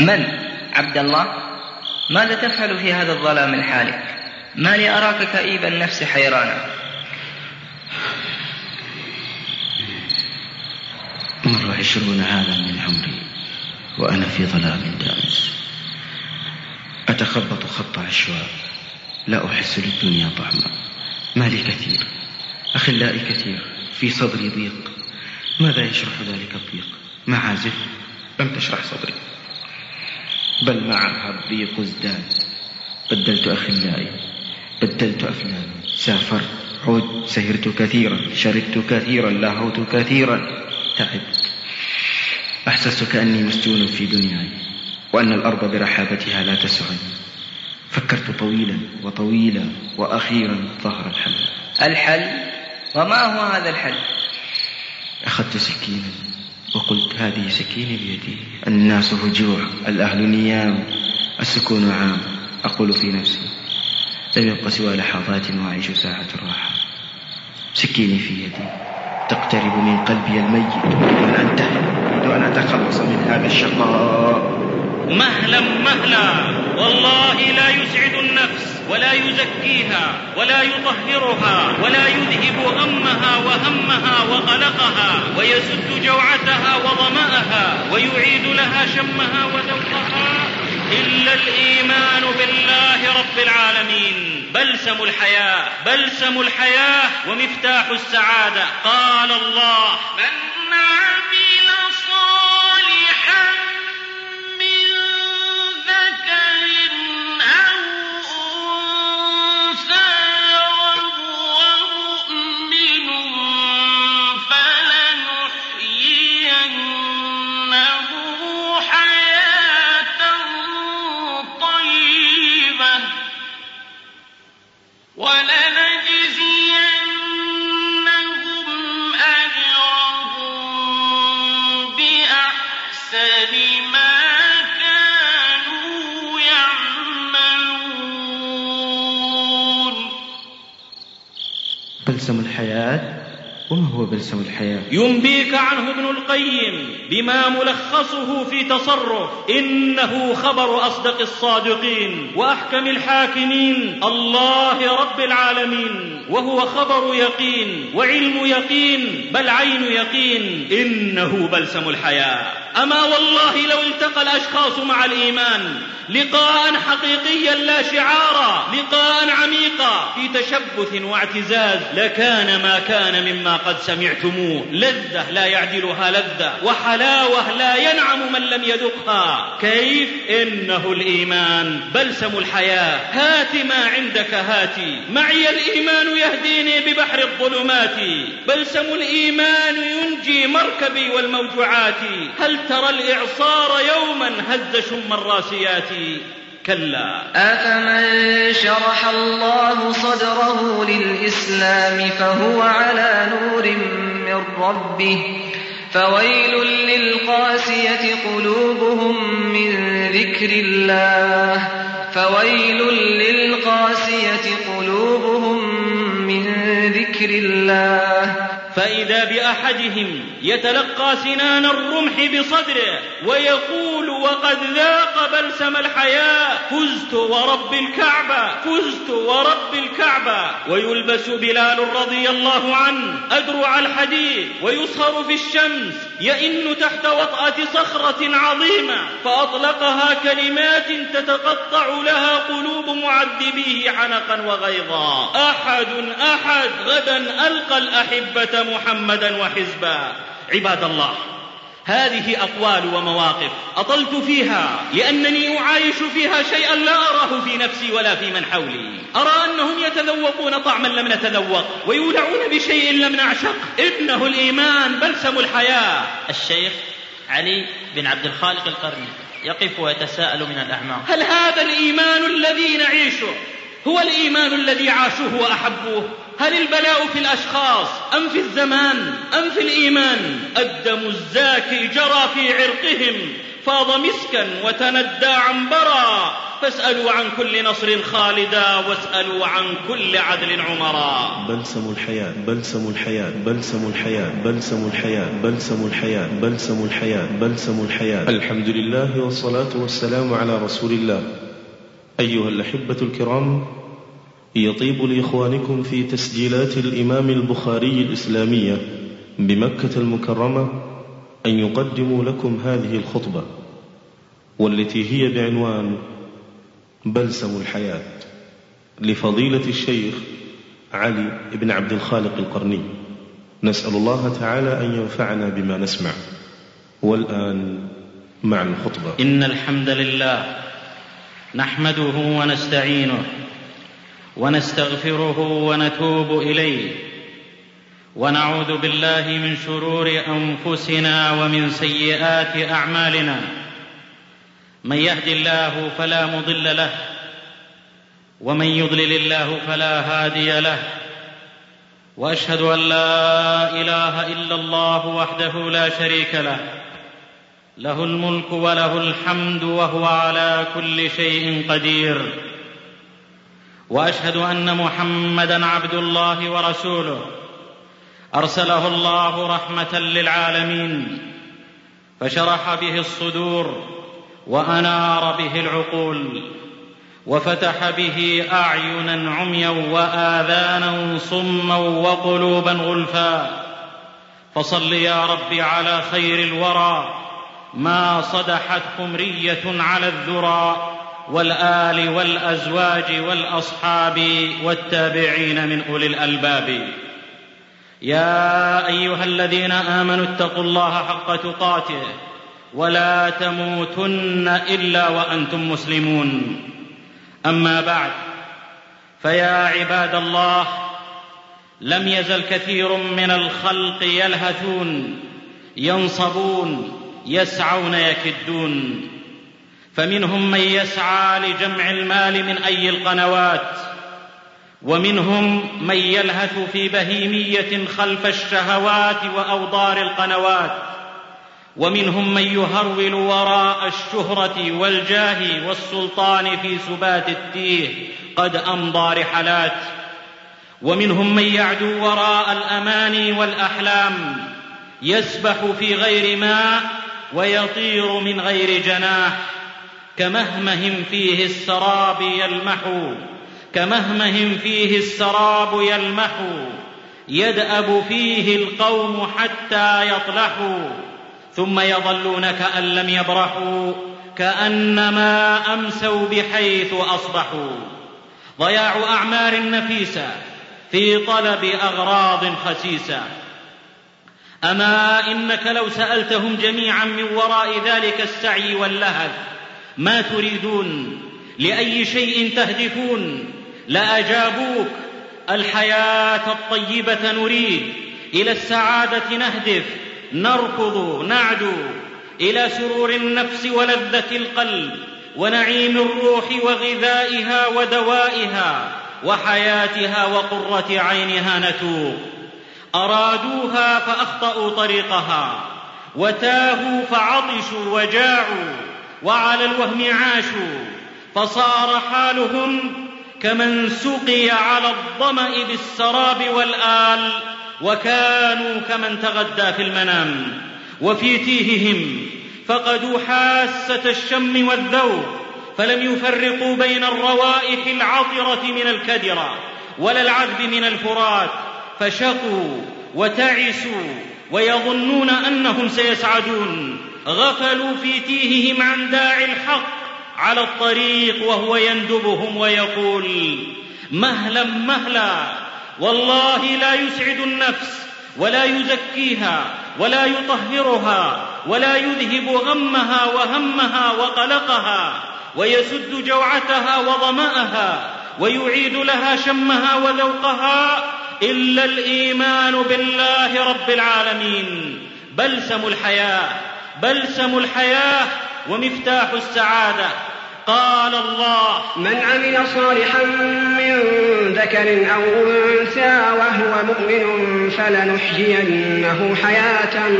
من؟ عبد الله ماذا تفعل في هذا الظلام الحالك ما لي أراك كئيب النفس حيرانا. مر عشرون عاما من عمري وأنا في ظلام دامس. أتخبط خط عشواء. لا أحس للدنيا طعما. مالي كثير. أخلائي كثير. في صدري ضيق. ماذا يشرح ذلك الضيق؟ معازف. لم تشرح صدري. بل معها الضيق ازداد. بدلت أخلائي بدلت أفلامي سافرت عدت سهرت كثيرا شربت كثيرا لاهوت كثيرا. تعبت أحسست كأني مسجون في دنياي وأن الأرض برحابتها لا تسعني فكرت طويلا وطويلا وأخيرا ظهر الحل. الحل؟ وما هو هذا الحل؟ أخذت سكينا. وقلت هذه سكيني بيدي. الناس هجوع الأهل نيام السكون عام. أقول في نفسي لم يبق سوى لحظات وأعيش ساعة الراحة سكيني في يدي. تقترب من قلبي الميت. أن أنتهي أريد أن أتخلص من هذا الشقاء. مهلا مهلا. والله لا يسعد النفس. ولا يزكيها ولا يطهرها ولا يذهب غمها وهمها وقلقها ويسد جوعتها وظمأها ويعيد لها شمها وذوقها إلا الإيمان بالله رب العالمين. بلسم الحياة بلسم الحياة ومفتاح السعادة. قال الله من هو بلسم الحياة. ينبيك عنه ابن القيم بما ملخصه في تصرف. إنه خبر أصدق الصادقين وأحكم الحاكمين. الله رب العالمين. وهو خبر يقين وعلم يقين بل عين يقين. إنه بلسم الحياة. أما والله لو التقى الأشخاص مع الإيمان لقاء حقيقيا لا شعارا لقاء عميقا في تشبث واعتزاز لكان ما كان مما قد سمعتموه. لذة لا يعدلها لذة وحلاوة لا ينعم من لم يذقها. كيف؟ إنه الإيمان. بلسم الحياة. هات ما عندك هاتي معي الإيمان يهديني ببحر الظلمات. بلسم الإيمان ينجي مركبي والموجوعات هل ترى الإعصار يوما هز شم الراسيات. كلا. أفمن شرح الله صدره للإسلام فهو على نور من ربه. فويل للقاسية قلوبهم من ذكر الله. فويل للقاسية قلوبهم من ذكر الله. فإذا بأحدهم يتلقى سنان الرمح بصدره ويقول وقد ذاق بلسم الحياة فزت ورب الكعبة فزت ورب الكعبة. ويلبس بلال رضي الله عنه أدرع الحديد ويصهر في الشمس يئن تحت وطأة صخرة عظيمة. فأطلقها كلمات تتقطع لها قلوب معذبيه حنقا وغيظا. أحد أحد غدا ألقى الأحبة محمدا وحزبا. عباد الله. هذه أقوال ومواقف أطلت فيها لأنني أعايش فيها شيئا لا أراه في نفسي ولا في من حولي. أرى أنهم يتذوقون طعما لم نتذوق ويولعون بشيء لم نعشق. إنه الإيمان بلسم الحياة. الشيخ علي بن عبد الخالق القرني يقف ويتساءل من الأعماق. هل هذا الإيمان الذي نعيشه هو الإيمان الذي عاشوه وأحبوه؟ هل البلاء في الأشخاص أم في الزمان أم في الإيمان؟ الدم الزاكي جرى في عرقهم فاض مسكا وتندى عنبرا. فاسألوا عن كل نصر خالدا واسألوا عن كل عدل عمرا. بلسم الحياة بلسم الحياة بلسم الحياة بلسم الحياة بلسم الحياة بلسم الحياة بلسم الحياة. الحمد لله والصلاة والسلام على رسول الله. أيها الأحبة الكرام يطيب لإخوانكم في تسجيلات الإمام البخاري الإسلامية بمكة المكرمة أن يقدموا لكم هذه الخطبة والتي هي بعنوان بلسم الحياة لفضيلة الشيخ علي بن عبد الخالق القرني. نسأل الله تعالى أن ينفعنا بما نسمع. والآن مع الخطبة. إن الحمد لله نحمده ونستعينه ونستغفره ونتوب إليه. ونعوذ بالله من شرور أنفسنا ومن سيئات أعمالنا. من يهد الله فلا مضل له ومن يضلل الله فلا هادي له. وأشهد أن لا إله إلا الله وحده لا شريك له. له الملك وله الحمد وهو على كل شيء قدير. وأشهد أن محمدا عبد الله ورسوله. أرسله الله رحمة للعالمين. فشرح به الصدور وأنار به العقول وفتح به اعينا عميا واذانا صما وقلوبا غلفا. فصل يا رب على خير الورى ما صدحت خمرية على الذرى. والآل والأزواج والأصحاب والتابعين من أولي الألباب. يا أيها الذين آمنوا اتقوا الله حق تقاته ولا تموتن إلا وأنتم مسلمون. أما بعد فيا عباد الله لم يزل كثير من الخلق يلهثون ينصبون يسعون يكدون. فمنهم من يسعى لجمع المال من أي القنوات ومنهم من يلهث في بهيمية خلف الشهوات وأوضار القنوات ومنهم من يهرول وراء الشهرة والجاه والسلطان في سبات التيه قد أمضى رحلات ومنهم من يعدو وراء الأماني والأحلام يسبح في غير ماء ويطير من غير جناح. كمهمه فيه السراب يلمح كمهمه فيه السراب يلمح يدأب فيه القوم حتى يطلحوا ثم يظلون كأن لم يبرحوا كأنما أمسوا بحيث أصبحوا. ضياع أعمار نفيسة في طلب أغراض خسيسة. أما إنك لو سألتهم جميعا من وراء ذلك السعي واللهث ما تريدون لأي شيء تهدفون لأجابوك الحياة الطيبة نريد. إلى السعادة نهدف. نركض نعدو. إلى سرور النفس ولذة القلب. ونعيم الروح وغذائها ودوائها. وحياتها وقرة عينها نتوب. أرادوها فأخطأوا طريقها. وتاهوا فعطشوا وجاعوا. وعلى الوهم عاشوا فصار حالهم كمن سقي على الظمأ بالسراب والآل وكانوا كمن تغدى في المنام وفي تيههم فقدوا حاسة الشم والذوق فلم يفرقوا بين الروائح العطرة من الكدرة ولا العذب من الفرات فشقوا وتعسوا ويظنون أنهم سيسعدون غفلوا في تيههم عن داعي الحق على الطريق وهو يندبهم ويقول مهلا مهلا والله لا يسعد النفس ولا يزكيها ولا يطهرها ولا يذهب غمها وهمها وقلقها ويسد جوعتها وظمأها ويعيد لها شمها وذوقها إلا الإيمان بالله رب العالمين بلسم الحياة بلسم الحياة ومفتاح السعادة. قال الله من عمل صالحا من ذكر أو أنثى وهو مؤمن فلنحيينه حياة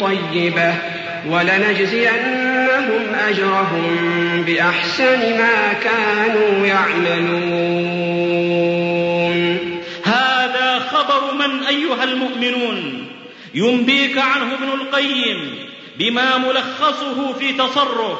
طيبة ولنجزينهم أجرهم بأحسن ما كانوا يعملون. هذا خبر من أيها المؤمنون ينبيك عنه ابن القيم. بما ملخصه في تصرف.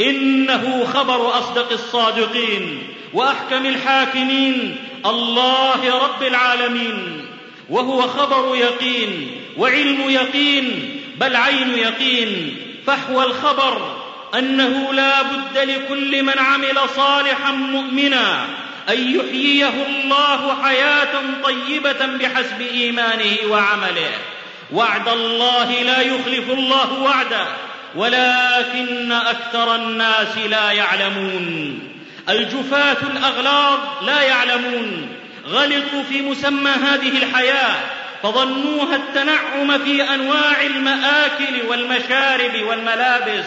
إنه خبر أصدق الصادقين وأحكم الحاكمين. الله رب العالمين. وهو خبر يقين وعلم يقين. بل عين يقين. فحوى الخبر أنه لا بد لكل من عمل صالحا مؤمنا أن يحييه الله حياة طيبة بحسب إيمانه وعمله. وعد الله لا يخلف الله وعده ولكن أكثر الناس لا يعلمون. الجفاة الأغلاظ لا يعلمون. غلطوا في مسمى هذه الحياة فظنوها التنعم في أنواع المآكل والمشارب والملابس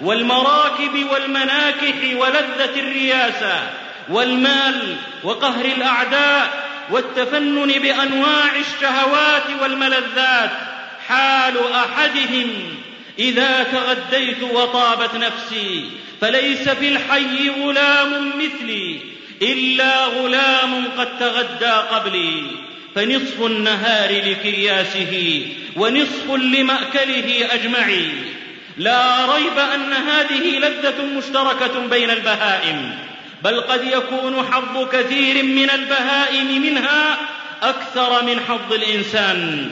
والمراكب والمناكح ولذة الرياسة والمال وقهر الأعداء والتفنن بأنواع الشهوات والملذات. حال أحدهم إذا تغديت وطابت نفسي فليس في الحي غلام مثلي إلا غلام قد تغدى قبلي. فنصف النهار لكرياسه ونصف لمأكله أجمعي. لا ريب أن هذه لذة مشتركة بين البهائم بل قد يكون حظ كثير من البهائم منها أكثر من حظ الإنسان.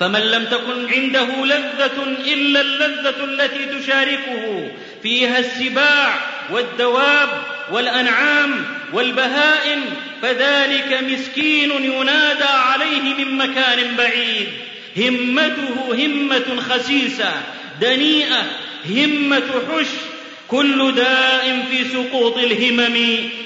فمن لم تكن عنده لذة إلا اللذة التي تشاركه فيها السباع والدواب والأنعام والبهائم فذلك مسكين ينادى عليه من مكان بعيد. همته همة خسيسة دنيئة همة حش كل داء في سقوط الهمم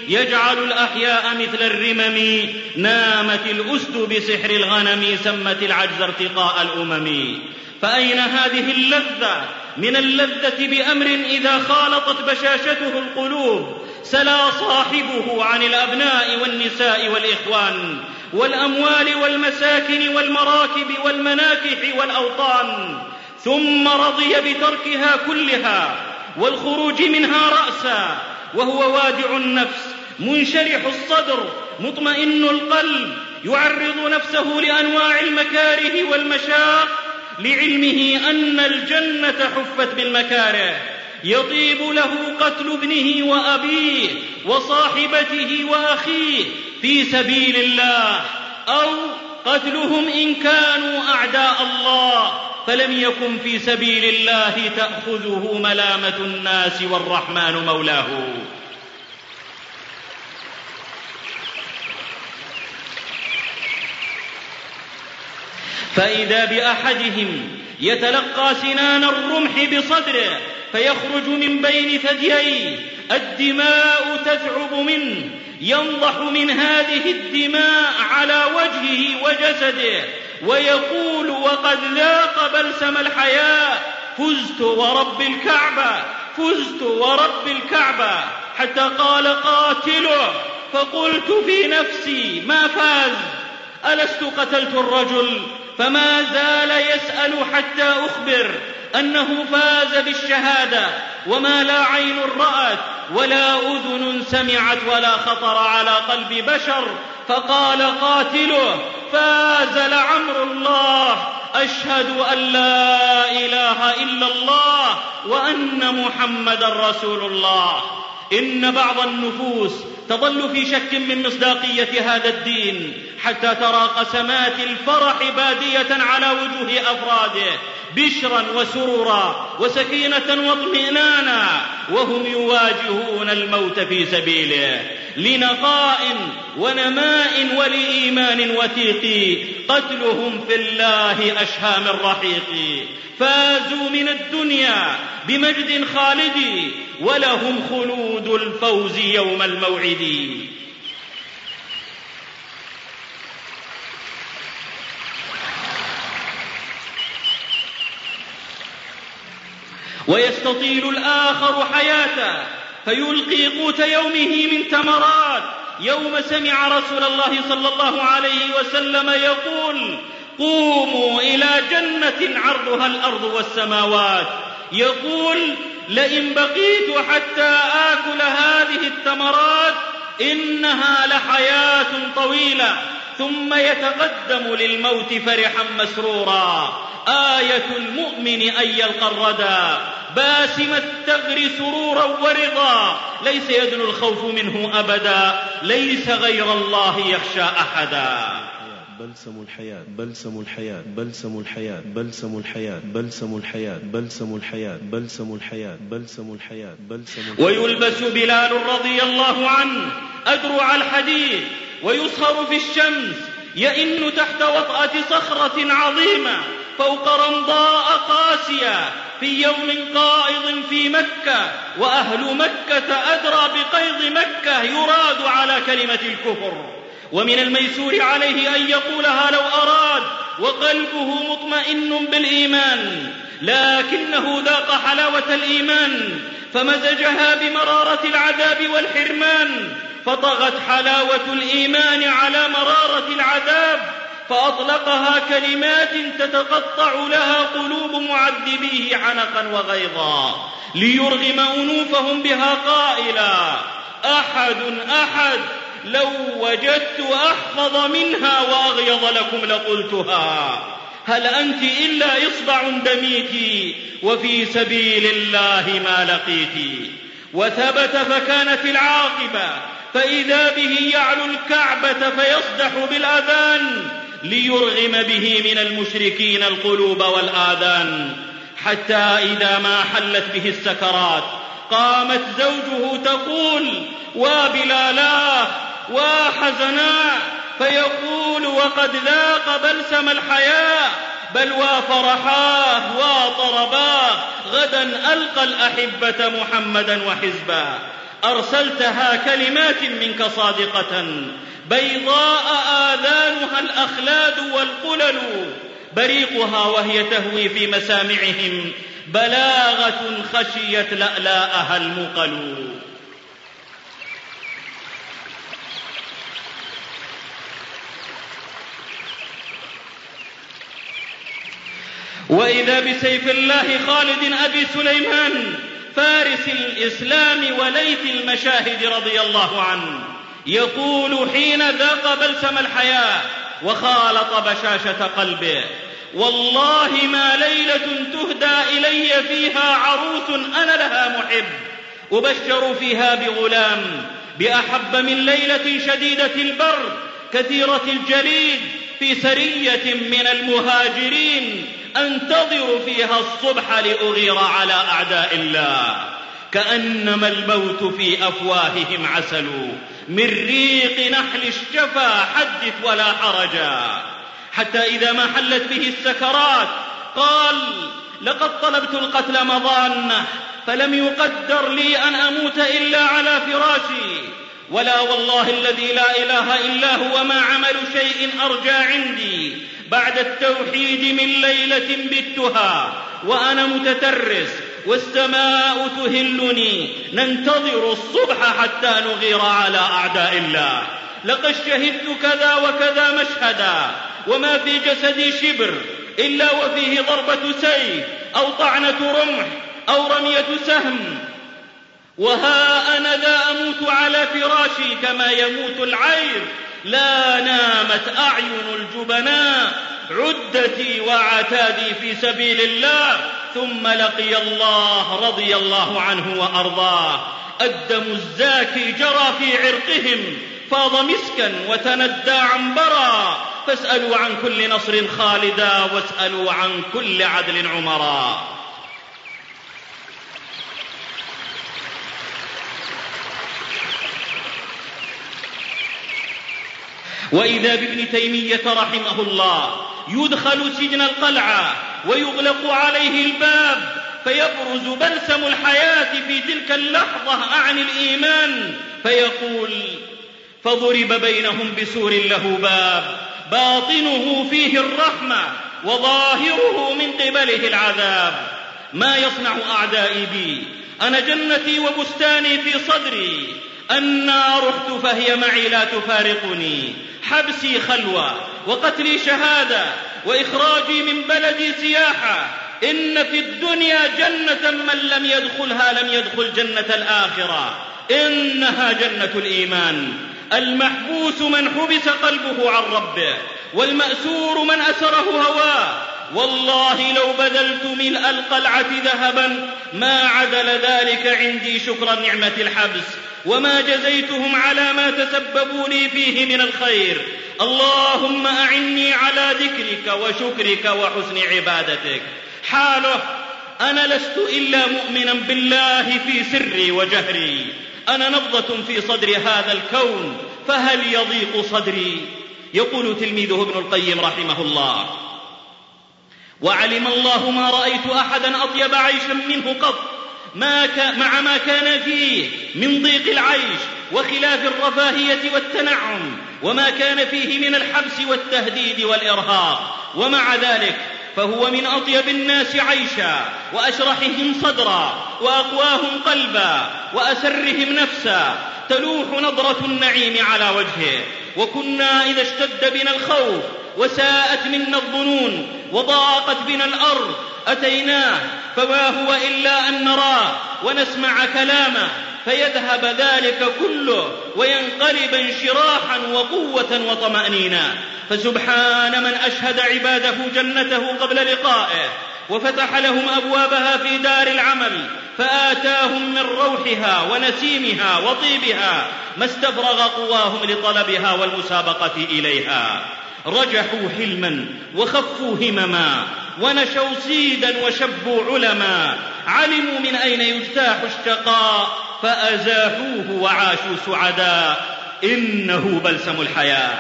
يجعل الأحياء مثل الرمم. نامت الأسد بسحر الغنم سمت العجز ارتقاء الأمم. فأين هذه اللذة؟ من اللذة بأمر إذا خالطت بشاشته القلوب سلا صاحبه عن الأبناء والنساء والإخوان والأموال والمساكن والمراكب والمناكح والأوطان. ثم رضي بتركها كلها. والخروج منها رأسا وهو وادع النفس منشرح الصدر مطمئن القلب يعرض نفسه لأنواع المكاره والمشاق لعلمه أن الجنة حفت بالمكاره. يطيب له قتل ابنه وأبيه وصاحبته وأخيه في سبيل الله أو قتلهم إن كانوا أعداء الله. فلم يكن في سبيل الله تأخذه ملامة الناس والرحمن مولاه. فإذا بأحدهم يتلقى سنان الرمح بصدره فيخرج من بين ثدييه الدماء تثعب منه ينضح من هذه الدماء على وجهه وجسده. ويقول وقد ذاق بلسم الحياة فزت ورب الكعبة فزت ورب الكعبة. حتى قال قاتله فقلت في نفسي ما فاز؟ ألست قتلت الرجل؟ فما زال يسأل حتى أخبر أنه فاز بالشهادة. وما لا عين رأت ولا أذن سمعت ولا خطر على قلب بشر. فقال قاتله فاز لعمر الله. أشهد أن لا إله إلا الله وأن محمدا رسول الله. إن بعض النفوس تظل في شك من مصداقية هذا الدين حتى ترى قسمات الفرح بادية على وجوه أفراده. بشرا وسرورا وسكينة واطمئنانا وهم يواجهون الموت في سبيله لنقاء ونماء ولإيمان وثيق قتلهم في الله أشهى من رحيق فازوا من الدنيا بمجد خالد ولهم خلود الفوز يوم الموعد. ويستطيل الآخر حياته فيلقي قوت يومه من تمرات يوم سمع رسول الله صلى الله عليه وسلم يقول قوموا إلى جنة عرضها الأرض والسماوات. يقول لئن بقيت حتى آكل هذه الثمرات إنها لحياة طويلة ثم يتقدم للموت فرحا مسرورا. آية المؤمن أن يلقى الردى. باسم الثغر سرورا ورضا. ليس يدنو الخوف منه أبدا. ليس غير الله يخشى أحدا. بلسم الحياة بلسم الحياة بلسم الحياة بلسم الحياة بلسم الحياة بلسم الحياة بلسم الحياة بلسم الحياة بلسم ويلبس بلال رضي الله عنه. أدرع الحديد. ويصهر في الشمس. يئن تحت وطأة صخرة عظيمة. فوق رمضاء قاسية في يوم قائض في مكة وأهل مكة أدرى بقيض مكة يراد على كلمة الكفر. ومن الميسور عليه أن يقولها لو أراد وقلبه مطمئن بالإيمان. لكنه ذاق حلاوة الإيمان فمزجها بمرارة العذاب والحرمان فطغت حلاوة الإيمان على مرارة العذاب. فأطلقها كلمات تتقطع لها قلوب معذبيه حنقا وغيظا ليرغم أنوفهم بها قائلا أحد أحد لو وجدت أحفظ منها وأغيظ لكم لقلتها. هل أنت إلا إصبع دميت وفي سبيل الله ما لقيت؟ وثبت فكانت العاقبة فإذا به يعلو الكعبة فيصدح بالآذان. ليرغم به من المشركين القلوب والآذان. حتى إذا ما حلت به السكرات قامت زوجه تقول وبلالا وحزنا فيقول وقد ذاق بلسم الحياة بل وفرحاه وطرباه غدا ألقى الأحبة محمدا وحزبا. أرسلتها كلمات منك صادقة. بيضاء آذانها الأخلاد والقلل بريقها وهي تهوي في مسامعهم بلاغة خشيت لألاءها المقل. وإذا بسيف الله خالد أبي سليمان فارس الإسلام وليث المشاهد رضي الله عنه. يقول حين ذاق بلسم الحياة وخالط بشاشة قلبه والله ما ليلة تهدى إلي فيها عروس أنا لها محب أبشر فيها بغلام بأحب من ليلة شديدة البر كثيرة الجليد في سرية من المهاجرين أنتظر فيها الصبح لأغير على أعداء الله كأنما الموت في أفواههم عسل من ريق نحل الشفا حدث ولا حرجا حتى إذا ما حلت به السكرات قال لقد طلبت القتل مضانة فلم يقدر لي أن أموت إلا على فراشي. ولا والله الذي لا إله إلا هو ما عمل شيء أرجى عندي. بعد التوحيد من ليلة بتها وأنا متترس والسماء تهلني ننتظر الصبح حتى نغير على أعداء الله. لقد شهدت كذا وكذا مشهدا وما في جسدي شبر إلا وفيه ضربة سيف أو طعنة رمح أو رمية سهم. وها أنا ذا أموت على فراشي كما يموت العير. لا نامت أعين الجبناء عدتي وعتادي في سبيل الله. ثم لقي الله رضي الله عنه وأرضاه. الدم الزاكي جرى في عرقهم فاض مسكا وتندى عنبرا. فاسألوا عن كل نصر خالدا واسألوا عن كل عدل عمرا. وإذا بابن تيمية رحمه الله يدخل سجن القلعة ويغلق عليه الباب فيبرز بلسم الحياة في تلك اللحظة عن الإيمان فيقول فضرب بينهم بسور له باب باطنه فيه الرحمة وظاهره من قبله العذاب. ما يصنع أعدائي بي؟ أنا جنتي وبستاني في صدري. أنا رحت فهي معي لا تفارقني. حبسي خلوة وقتلي شهادة وإخراجي من بلدي سياحة. إن في الدنيا جنة من لم يدخلها لم يدخل جنة الآخرة. إنها جنة الإيمان. المحبوس من حبس قلبه عن ربه والمأسور من أسره هواه. والله لو بذلت ملء القلعة ذهبا ما عدل ذلك عندي شكر نعمة الحبس. وما جزيتهم على ما تسببوا لي فيه من الخير. اللهم أعني على ذكرك وشكرك وحسن عبادتك. حاله أنا لست إلا مؤمنا بالله في سري وجهري. أنا نبضة في صدر هذا الكون فهل يضيق صدري؟ يقول تلميذه ابن القيم رحمه الله. وعلم الله ما رأيت أحدا أطيب عيشا منه قط. ما مع ما كان فيه من ضيق العيش وخلاف الرفاهية والتنعم وما كان فيه من الحبس والتهديد والإرهاق. ومع ذلك فهو من أطيب الناس عيشا وأشرحهم صدرا وأقواهم قلبا وأسرهم نفسا. تلوح نظرة النعيم على وجهه. وكنا إذا اشتد بنا الخوف وساءت منا الظنون وضاقت بنا الأرض أتيناه فما هو إلا أن نراه ونسمع كلامه فيذهب ذلك كله وينقلب انشراحا وقوة وطمأنينة. فسبحان من أشهد عباده جنته قبل لقائه وفتح لهم أبوابها في دار العمل فآتاهم من روحها ونسيمها وطيبها ما استفرغ قواهم لطلبها والمسابقة إليها. رجحوا حلما وخفوا همما ونشوا سيدا وشبوا علما. علموا من أين يجتاح الشقاء فأزاحوه وعاشوا سعداء إنه بلسم الحياة.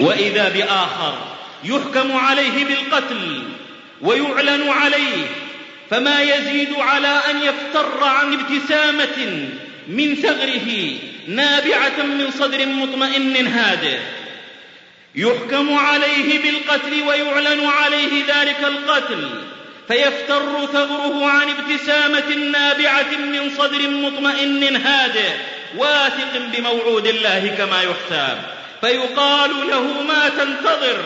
وإذا بآخر يحكم عليه بالقتل ويعلن عليه فما يزيد على أن يفتر عن ابتسامة من ثغره نابعة من صدر مطمئن هادئ يحكم عليه بالقتل ويعلن عليه ذلك القتل فيفتر ثغره عن ابتسامة نابعة من صدر مطمئن هادئ واثق بموعود الله كما يحساب فيقال له ما تنتظر؟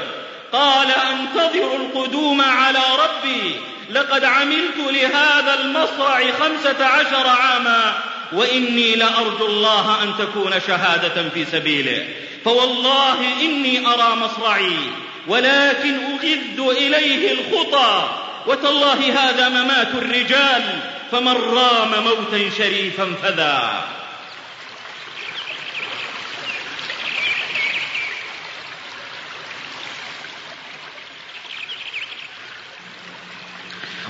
قال أنتظر القدوم على ربي. لقد عملت لهذا المصرع خمسة عشر عاما وإني لأرجو الله أن تكون شهادة في سبيله. فوالله إني أرى مصرعي ولكن أغذ إليه الخطى. وتالله هذا ممات الرجال فمن رام موتا شريفا فذا.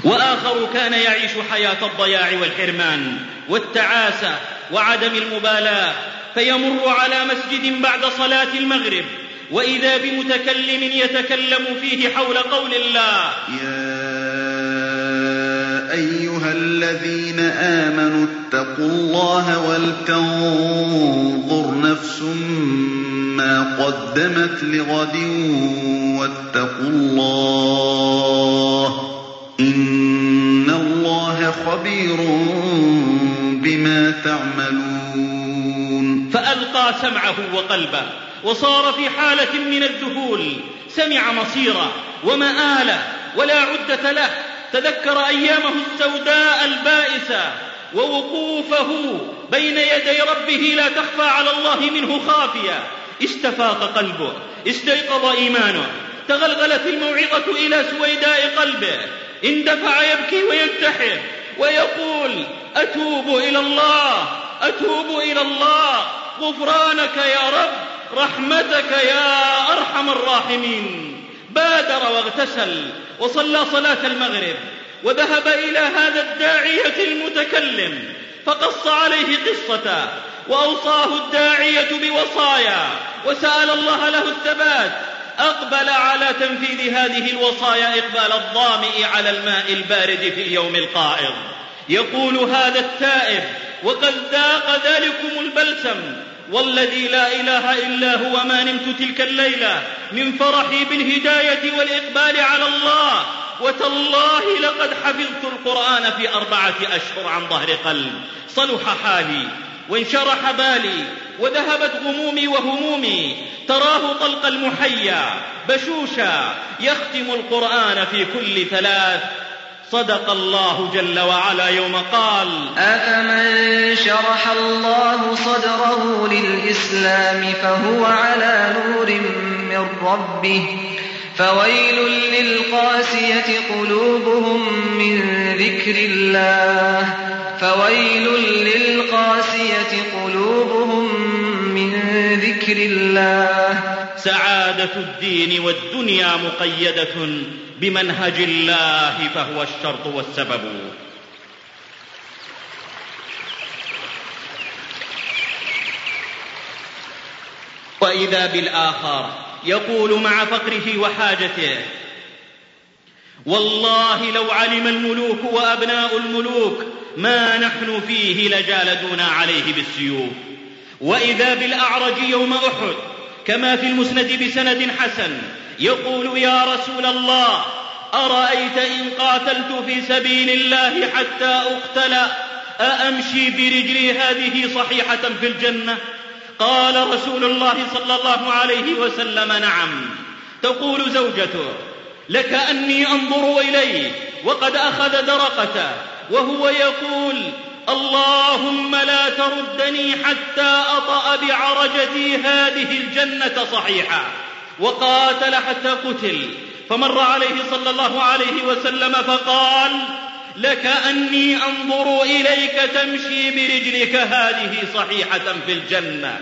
وآخر كان يعيش حياة الضياع والحرمان والتعاسه وعدم المبالاة فيمر على مسجد بعد صلاة المغرب وإذا بمتكلم يتكلم فيه حول قول الله. يا أيها الذين آمنوا اتقوا الله ولتنظر نفس ما قدمت لغد واتقوا الله إن الله خبير بما تعملون فألقى سمعه وقلبه وصار في حالة من الذهول. سمع مصيره ومآله ولا عدة له. تذكر أيامه السوداء البائسة ووقوفه بين يدي ربه لا تخفى على الله منه خافية. استفاق قلبه استيقظ إيمانه تغلغلت الموعظة إلى سويداء قلبه. اندفع يبكي وينتحر ويقول أتوب إلى الله أتوب إلى الله. غفرانك يا رب رحمتك يا أرحم الراحمين. بادر واغتسل وصلى صلاة المغرب وذهب إلى هذا الداعية المتكلم فقص عليه قصته وأوصاه الداعية بوصايا وسأل الله له الثبات أقبل على تنفيذ هذه الوصايا إقبال الظامئ على الماء البارد في اليوم القائض يقول هذا التائب وقد ذاق ذلكم البلسم والذي لا إله إلا هو ما نمت تلك الليلة من فرحي بالهداية والإقبال على الله. وتالله لقد حفظت القرآن في أربعة أشهر عن ظهر قلب. صلح حالي. وانشرح بالي وذهبت غمومي وهمومي تراه طلق المحيا بشوشا يختم القرآن في كل ثلاث. صدق الله جل وعلا يوم قال أفمن شرح الله صدره للإسلام فهو على نور من ربه فويل للقاسية قلوبهم من ذكر الله فويل للقاسية قلوبهم من ذكر الله. سعادة الدين والدنيا مقيدة بمنهج الله فهو الشرط والسبب. وإذا بالاخر يقول مع فقره وحاجته والله لو علم الملوك وأبناء الملوك ما نحن فيه لجالدونا عليه بالسيوف. وإذا بالأعرج يوم أحد كما في المسند بسند حسن يقول يا رسول الله أرأيت إن قاتلت في سبيل الله حتى أقتل؟ أأمشي برجلي هذه صحيحة في الجنة؟ قال رسول الله صلى الله عليه وسلم نعم. تقول زوجته لكاني أنظر إليه وقد أخذ درقته وهو يقول اللهم لا تردني حتى أطأ بعرجتي هذه الجنة صحيحة. وقاتل حتى قتل. فمر عليه صلى الله عليه وسلم فقال لكأني أنظر إليك تمشي برجلك هذه صحيحة في الجنة.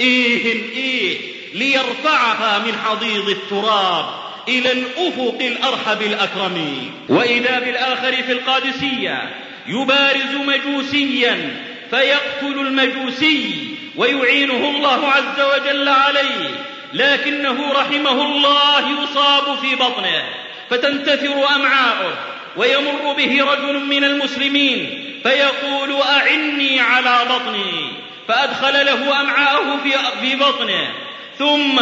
إيه إيه ليرفعها من حضيض التراب. إلى الأفق الأرحب الأكرم. وإذا بالآخر في القادسية يبارز مجوسيا فيقتل المجوسي ويعينه الله عز وجل عليه لكنه رحمه الله يصاب في بطنه فتنتثر أمعاؤه ويمر به رجل من المسلمين فيقول أعني على بطني فأدخل له أمعاءه في, بطنه ذم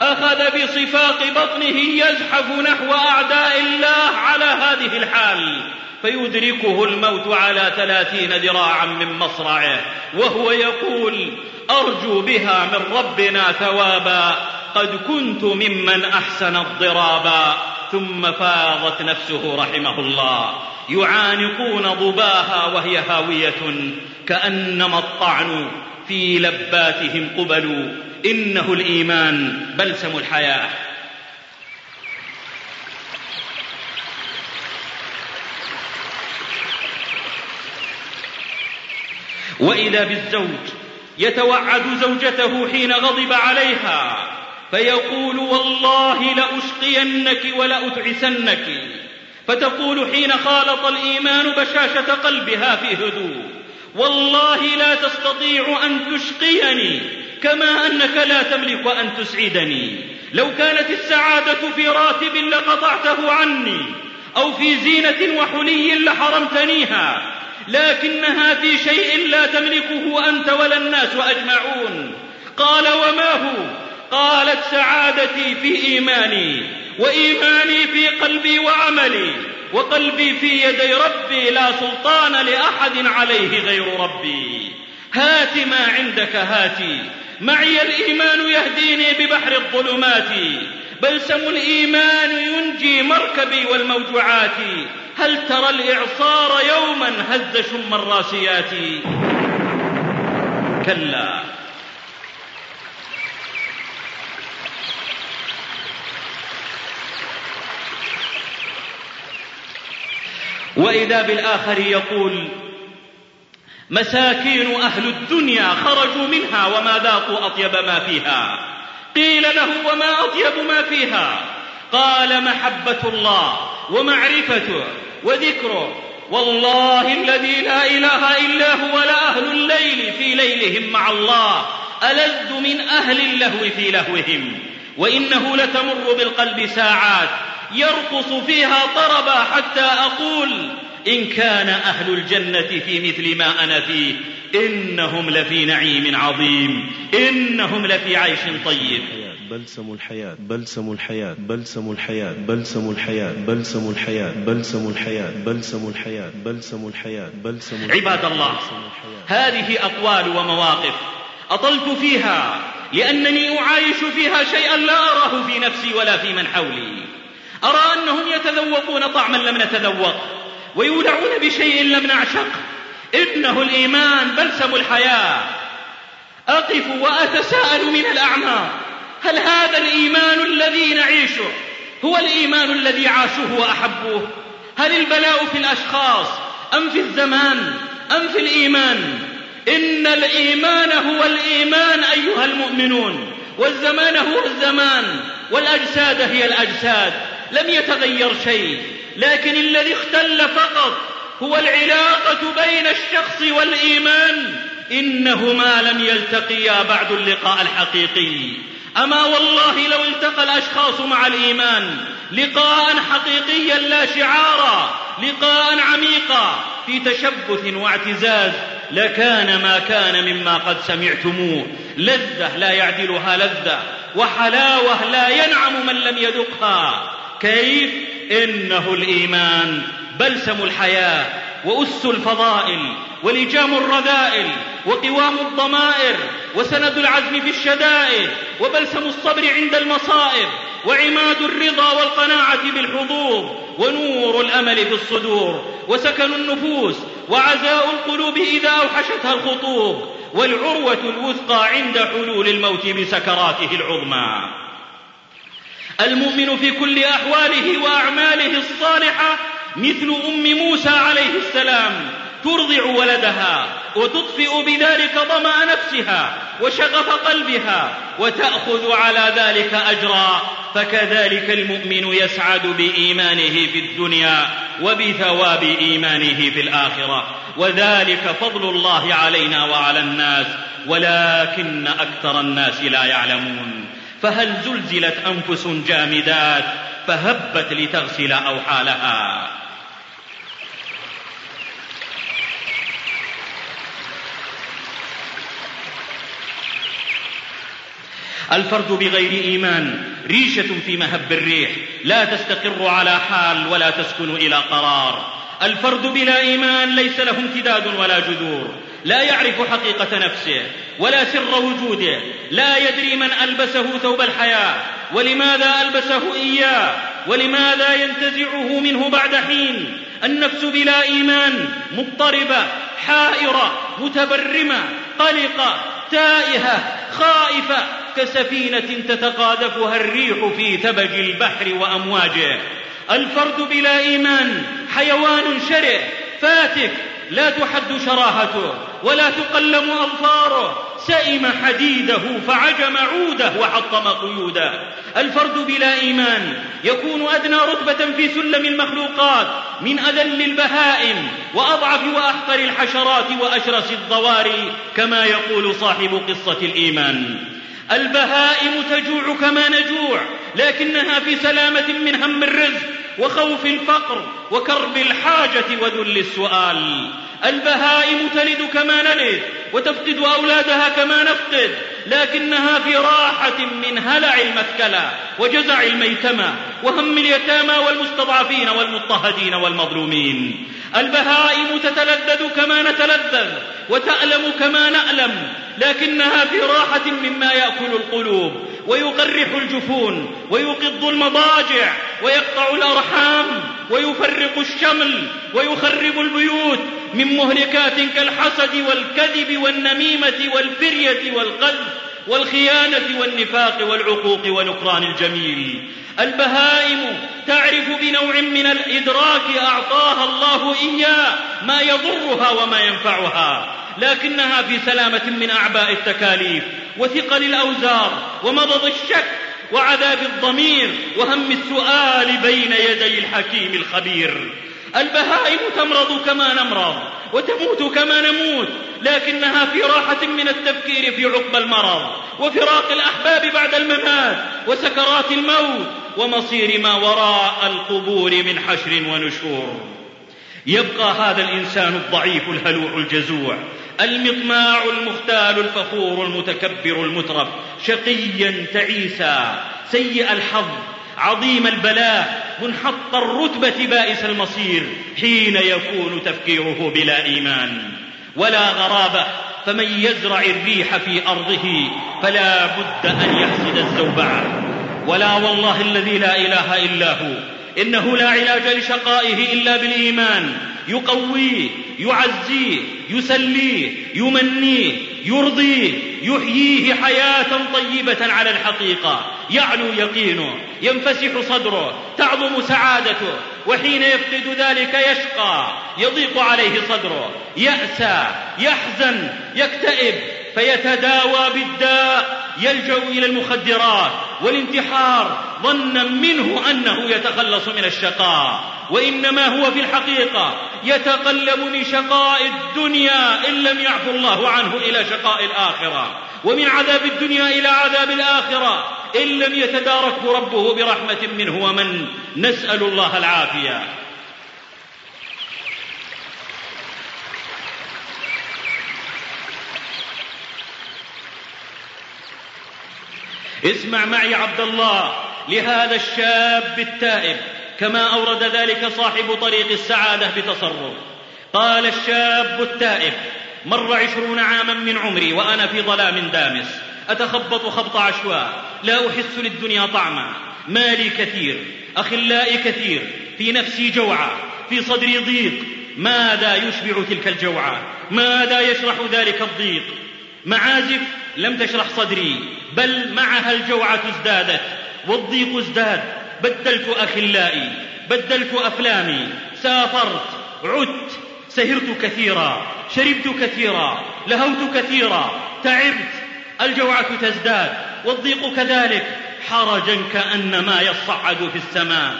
أخذ بصفاق بطنه يزحف نحو أعداء الله على هذه الحال فيدركه الموت على ثلاثين ذراعا من مصرعه وهو يقول أرجو بها من ربنا ثوابا قد كنت ممن أحسن الضرابا ثم فاضت نفسه رحمه الله. يعانقون ضباها وهي هاوية كأنما الطعن في لباتهم قبل. إنه الإيمان بلسم الحياة. وإذا بالزوج يتوعد زوجته حين غضب عليها فيقول والله لأشقينك ولأتعسنك فتقول حين خالط الإيمان بشاشة قلبها في هدوء. والله لا تستطيع أن تشقيني كما أنك لا تملك أن تسعدني. لو كانت السعادة في راتب لقطعته عني أو في زينة وحلي لحرمتنيها. لكنها في شيء لا تملكه أنت ولا الناس أجمعون. قال وما هو؟ قالت سعادتي في إيماني وإيماني في قلبي وعملي. وقلبي في يدي ربي لا سلطان لأحد عليه غير ربي. هات ما عندك هاتي معي الإيمان يهديني ببحر الظلمات. بلسم الإيمان ينجي مركبي والموجوعات. هل ترى الإعصار يوما هز شم الراسيات؟ كلا. وإذا بالآخر يقول مساكين أهل الدنيا خرجوا منها وما ذاقوا أطيب ما فيها. قيل له وما أطيب ما فيها. قال محبة الله ومعرفته وذكره. والله الذي لا إله إلا هو لأهل الليل في ليلهم مع الله. ألذ من أهل اللهو في لهوهم. وإنه لتمر بالقلب ساعات. يرقص فيها طربا حتى أقول إن كان أهل الجنة في مثل ما أنا فيه إنهم لفي نعيم عظيم إنهم لفي عيش طيب. بلسم الحياة بلسم الحياة بلسم الحياة بلسم الحياة بلسم الحياة بلسم الحياة بلسم الحياة بلسم الحياة بلسم الحياة. عباد الله هذه أقوال ومواقف أطلت فيها لأنني أعايش فيها شيئا لا أراه في نفسي ولا في من حولي. أرى أنهم يتذوقون طعما لم نتذوق ويولعون بشيء لم نعشق. إنه الإيمان بلسم الحياة. أقف وأتساءل من الأعماق هل هذا الإيمان الذي نعيشه هو الإيمان الذي عاشوه وأحبوه؟ هل البلاء في الأشخاص أم في الزمان أم في الإيمان؟ إن الإيمان هو الإيمان أيها المؤمنون والزمان هو الزمان والأجساد هي الأجساد. لم يتغير شيء لكن الذي اختل فقط هو العلاقة بين الشخص والإيمان. إنهما لم يلتقيا بعد اللقاء الحقيقي. أما والله لو التقى الأشخاص مع الإيمان لقاء حقيقيا لا شعارا لقاء عميقا في تشبث واعتزاز لكان ما كان مما قد سمعتموه. لذة لا يعدلها لذة وحلاوة لا ينعم من لم يذقها. كيف؟ إنه الإيمان. بلسم الحياة وأس الفضائل ولجام الرذائل وقوام الضمائر وسند العزم في الشدائد وبلسم الصبر عند المصائب وعماد الرضا والقناعة بالحظوظ ونور الأمل في الصدور وسكن النفوس وعزاء القلوب إذا أوحشتها الخطوب والعروة الوثقى عند حلول الموت بسكراته العظمى. المؤمن في كل أحواله وأعماله الصالحة مثل أم موسى عليه السلام. ترضع ولدها وتطفئ بذلك ظما نفسها وشغف قلبها وتأخذ على ذلك أجرا. فكذلك المؤمن يسعد بإيمانه في الدنيا وبثواب إيمانه في الآخرة. وذلك فضل الله علينا وعلى الناس ولكن أكثر الناس لا يعلمون. فهل زلزلت أنفس جامدات فهبت لتغسل أوحالها. الفرد بغير إيمان ريشة في مهب الريح لا تستقر على حال ولا تسكن إلى قرار. الفرد بلا إيمان ليس له امتداد ولا جذور. لا يعرف حقيقة نفسه ولا سر وجوده لا يدري من ألبسه ثوب الحياة ولماذا ألبسه إياه ولماذا ينتزعه منه بعد حين؟ النفس بلا إيمان مضطربة حائرة متبرمة قلقة تائهة خائفة كسفينة تتقاذفها الريح في ثبج البحر وأمواجه. الفرد بلا إيمان حيوان شرئ فاتك لا تحد شراهته ولا تقلم أظفاره. سئم حديده فعجم عوده وحطم قيوده. الفرد بلا إيمان يكون أدنى رتبة في سلم المخلوقات من أذل البهائم وأضعف وأحقر الحشرات وأشرس الضواري كما يقول صاحب قصة الإيمان. البهائم تجوع كما نجوع لكنها في سلامة من هم الرزق وخوف الفقر وكرب الحاجة وذل السؤال. البهائم تلد كما نلد وتفقد أولادها كما نفقد لكنها في راحة من هلع المثكلة وجزع الميتمه وهم اليتامى والمستضعفين والمضطهدين والمظلومين. البهائم تتلذذ كما نتلذذ وتألم كما نألم لكنها في راحة مما يأكل القلوب ويقرح الجفون ويقض المضاجع ويقطع الأرحام ويفرق الشمل ويخرب البيوت من مهلكات كالحسد والكذب والنميمة والفرية والقذف والخيانة والنفاق والعقوق ونكران الجميل. البهائم تعرف بنوع من الإدراك أعطاها الله إياه ما يضرها وما ينفعها. لكنها في سلامة من أعباء التكاليف وثقل الاوزار ومضض الشك وعذاب الضمير وهم السؤال بين يدي الحكيم الخبير. البهائم تمرض كما نمرض وتموت كما نموت لكنها في راحة من التفكير في عقب المرض وفراق الأحباب بعد الممات وسكرات الموت ومصير ما وراء القبور من حشر ونشور. يبقى هذا الإنسان الضعيف الهلوع الجزوع المطماع المختال الفخور المتكبر المترف شقيا تعيسا سيء الحظ عظيم البلاء منحط الرتبة بائس المصير حين يكون تفكيره بلا إيمان. ولا غرابة فمن يزرع الريح في أرضه فلا بد أن يحصد الزوبعة. ولا والله الذي لا إله إلا هو إنه لا علاج لشقائه إلا بالإيمان. يقويه يعزيه يسليه يمنيه يرضيه يحييه حياة طيبة على الحقيقة. يعلو يقينه ينفسح صدره تعظم سعادته وحين يفقد ذلك يشقى يضيق عليه صدره يأسى يحزن يكتئب فيتداوى بالداء يلجأ إلى المخدرات والانتحار ظنا منه أنه يتخلص من الشقاء. وإنما هو في الحقيقة يتقلب من شقاء الدنيا إن لم يعفو الله عنه إلى شقاء الآخرة. ومن عذاب الدنيا إلى عذاب الآخرة. إن لم يتداركه ربه برحمة منه ومن نسأل الله العافية. اسمع معي عبد الله لهذا الشاب التائب كما أورد ذلك صاحب طريق السعادة بتصرف. قال الشاب التائب مر عشرون عاما من عمري وأنا في ظلام دامس. أتخبط خبط عشواء. لا أحس للدنيا طعما. مالي كثير أخلائي كثير في نفسي جوعه في صدري ضيق. ماذا يشبع تلك الجوعه ماذا يشرح ذلك الضيق؟ معازف لم تشرح صدري بل معها الجوعة ازدادت. والضيق ازداد. بدلت أخلائي بدلت أفلامي. سافرت عدت سهرت كثيرا شربت كثيرا لهوت كثيرا تعبت. الجوعة تزداد والضيق كذلك. حرجا كأن ما يصعد في السماء.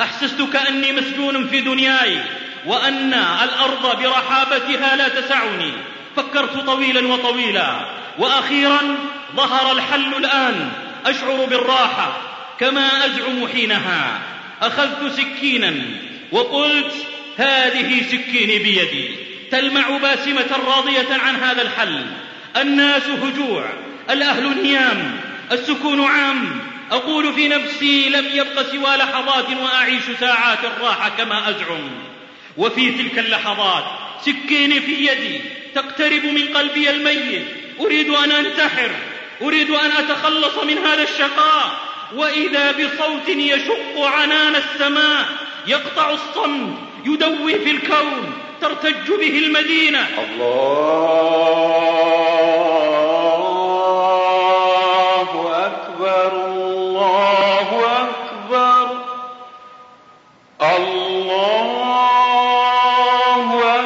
أحسست كأني مسجون في دنياي وأن الأرض برحابتها لا تسعني. فكرت طويلا وطويلا وأخيرا ظهر الحل الآن. أشعر بالراحة كما أزعم حينها. أخذت سكينا وقلت هذه سكيني بيدي. تلمع باسمة راضية عن هذا الحل. الناس هجوع الأهل نيام السكون عام. أقول في نفسي لم يبق سوى لحظات وأعيش ساعات الراحة كما أزعم. وفي تلك اللحظات سكيني في يدي تقترب من قلبي الميت. أريد أن أنتحر أريد أن أتخلص من هذا الشقاء. وإذا بصوت يشق عنان السماء يقطع الصمت يدوي في الكون ترتج به المدينة. الله. الله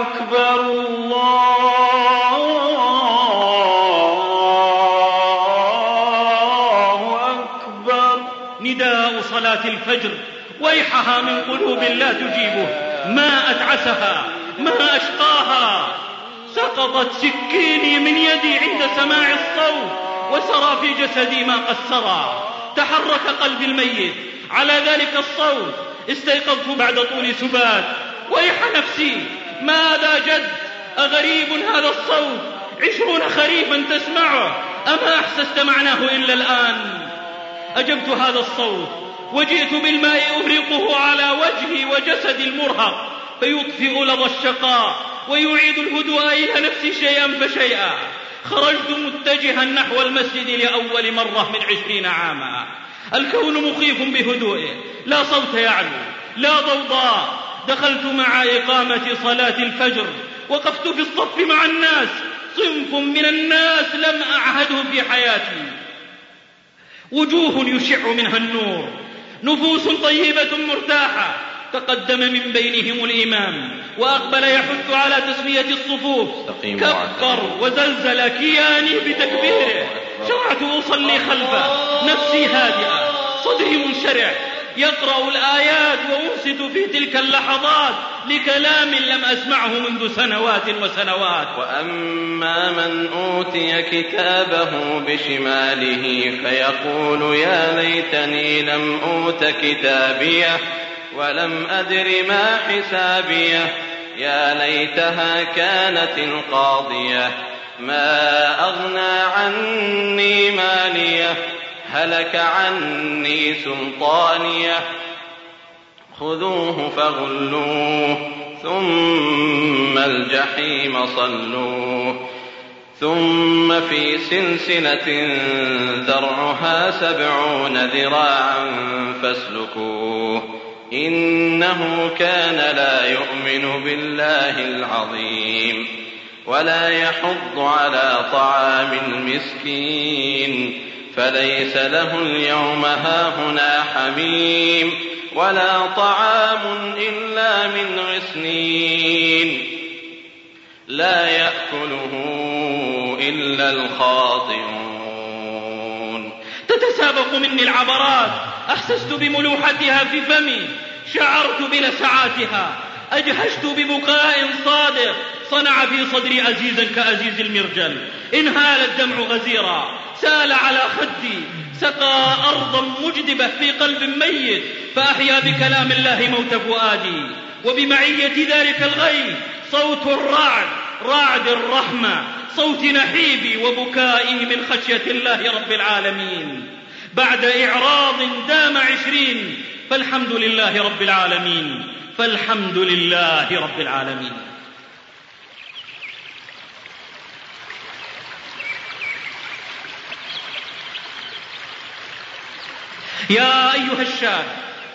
أكبر الله أكبر. نداء صلاة الفجر ويحها من قلوب لا تجيبه. ما أتعسها ما أشقاها. سقطت سكيني من يدي عند سماع الصوت وسرى في جسدي ما قد سرى. تحرك قلبي الميت. على ذلك الصوت استيقظت بعد طول سبات. ويح نفسي ماذا جد؟ أغريب هذا الصوت. عشرون خريفا تسمعه. أما أحسست معناه إلا الآن؟ أجبت هذا الصوت. وجئت بالماء أهرقه على وجهي وجسدي المرهق. فيطفئ لظى الشقاء ويعيد الهدوء إلى نفسي شيئا فشيئا. خرجت متجها نحو المسجد لأول مرة من عشرين عاما. الكون مخيف بهدوئه. لا صوت يعلو لا ضوضاء. دخلت مع إقامة صلاة الفجر. وقفت في الصف مع الناس. صنف من الناس لم أعهده في حياتي. وجوه يشع منها النور. نفوس طيبة مرتاحة. تقدم من بينهم الإمام وأقبل يحث على تسوية الصفوف. كبر وزلزل كياني بتكبيره. شرعت أصلي خلفه. نفسي هادئة. صدري منشرح يقرأ الآيات وأنصت في تلك اللحظات لكلام لم أسمعه منذ سنوات وسنوات. وأما من أوتي كتابه بشماله فيقول يا ليتني لم أوت كتابيه. ولم أدر ما حسابيه. يا ليتها كانت القاضية. ما أغنى عني مالية. هلك عني سلطانية. خذوه فغلوه. ثم الجحيم صلوه. ثم في سلسلة ذرعها سبعون ذراعا فاسلكوه. إنه كان لا يؤمن بالله العظيم ولا يحض على طعام المسكين فليس له اليوم هاهنا حميم ولا طعام إلا من غسلين لا يأكله إلا الخاطئون تتسابق مني العبرات. أحسست بملوحتها في فمي. شعرت بلسعاتها أجهشت ببكاء صادق. صنع في صدري عزيزا كأزيز المرجل. انهال الدمع غزيرا. سال على خدي. سقى أرضا مجدبة في قلب ميت. فأحيا بكلام الله موت فؤادي. وبمعية ذلك الغيث صوت الرعد. رعد الرحمة صوت نحيبي وبكائي من خشية الله رب العالمين. بعد إعراض دام عشرين فالحمد لله رب العالمين. فالحمد لله رب العالمين. يا أيها الشاب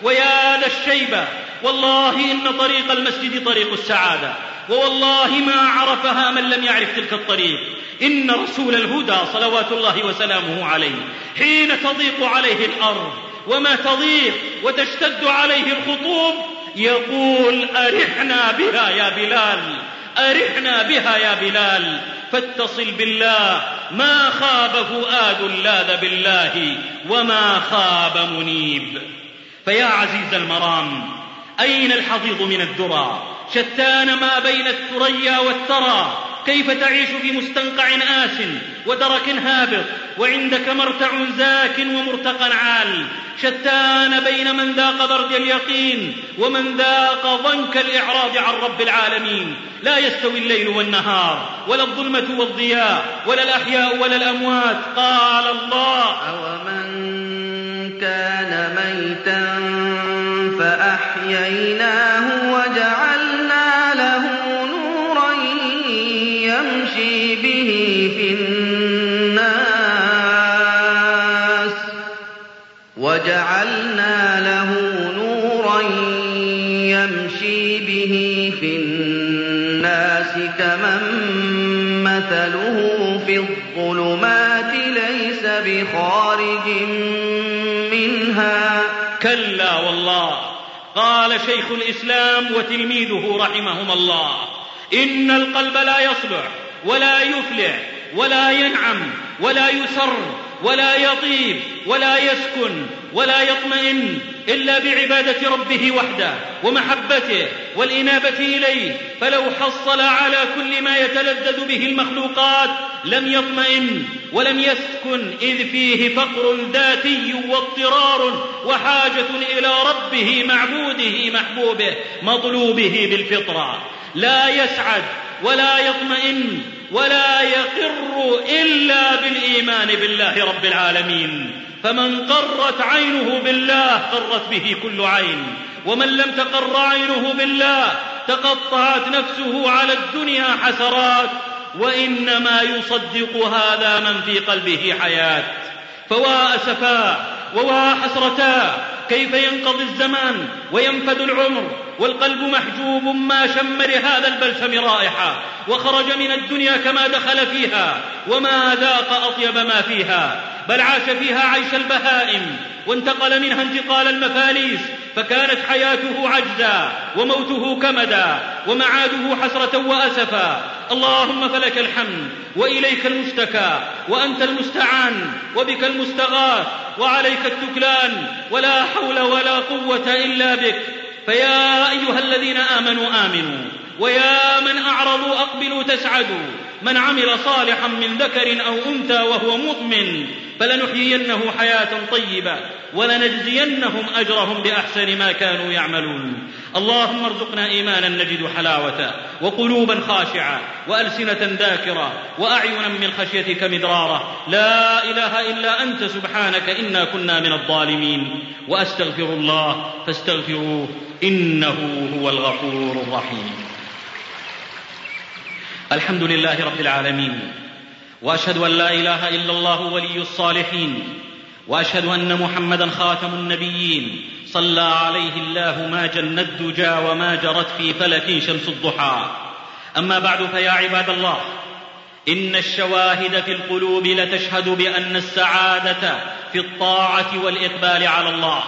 ويا ذا الشيبة. والله إن طريق المسجد طريق السعادة. ووالله ما عرفها من لم يعرف تلك الطريق. إن رسول الهدى صلوات الله وسلامه عليه. حين تضيق عليه الأرض. وما تضيق وتشتد عليه الخطوب. يقول أرحنا بها يا بلال. أرحنا بها يا بلال. فاتصل بالله. ما خاب فؤاد لاذ بالله. وما خاب منيب. فيا عزيز المرام أين الحضيض من الذرى شتان ما بين الثريا والثرى كيف تعيش في مستنقع آس ودرك هابط؟ وعندك مرتع زاك ومرتقى عال. شتان بين من ذاق برد اليقين ومن ذاق ضنك الإعراض عن رب العالمين. لا يستوي الليل والنهار ولا الظلمة والضياء ولا الأحياء ولا الأموات. قال الله أومن كان ميتا وجعلنا له نورا يمشي به في الناس كمن مثله في الظلمات ليس بخارج منها. كلا والله. قال شيخ الإسلام وتلميذه رحمهما الله. إن القلب لا يصلح ولا يفلح ولا ينعم ولا يسر ولا يطيب ولا يسكن ولا يطمئن إلا بعبادة ربه وحده ومحبته والإنابة إليه فلو حصل على كل ما يتلذذ به المخلوقات لم يطمئن ولم يسكن إذ فيه فقر ذاتي واضطرار وحاجة إلى ربه معبوده محبوبه مطلوبه بالفطرة. لا يسعد ولا يطمئن ولا يقر إلا بالإيمان بالله رب العالمين. فمن قرت عينه بالله قرت به كل عين. ومن لم تقر عينه بالله تقطعت نفسه على الدنيا حسرات. وإنما يصدق هذا من في قلبه حياة. فوا أسفا ووا حسرتا كيف ينقضي الزمان وينفد العمر والقلب محجوب ما شم لهذا البلسم رائحة وخرج من الدنيا كما دخل فيها وما ذاق أطيب ما فيها بل عاش فيها عيش البهائم وانتقل منها انتقال المفاليس فكانت حياته عجزا وموته كمدا ومعاده حسرة وأسفا. اللهم فلك الحمد وإليك المشتكى وأنت المستعان وبك المستغاث وعليك التكلان. ولا حول ولا قوة إلا بك. فيا أيها الذين آمنوا آمنوا. ويا من أعرضوا أقبلوا تسعدوا. من عمل صالحا من ذكر أو أنثى وهو مؤمن فلنحيينه حياة طيبة ولنجزينهم أجرهم بأحسن ما كانوا يعملون. اللهم ارزقنا إيمانا نجد حلاوته وقلوبا خاشعة وألسنة ذاكرة وأعينا من خشيتك مدرارة. لا إله إلا أنت سبحانك إنا كنا من الظالمين. وأستغفر الله فاستغفروه إنه هو الغفور الرحيم. الحمد لله رب العالمين وأشهد أن لا إله إلا الله ولي الصالحين وأشهد أن محمدا خاتم النبيين صلى عليه الله ما جن الدجى وما جرت في فلك شمس الضحى. أما بعد فيا عباد الله إن الشواهد في القلوب لتشهد بأن السعادة في الطاعة والإقبال على الله.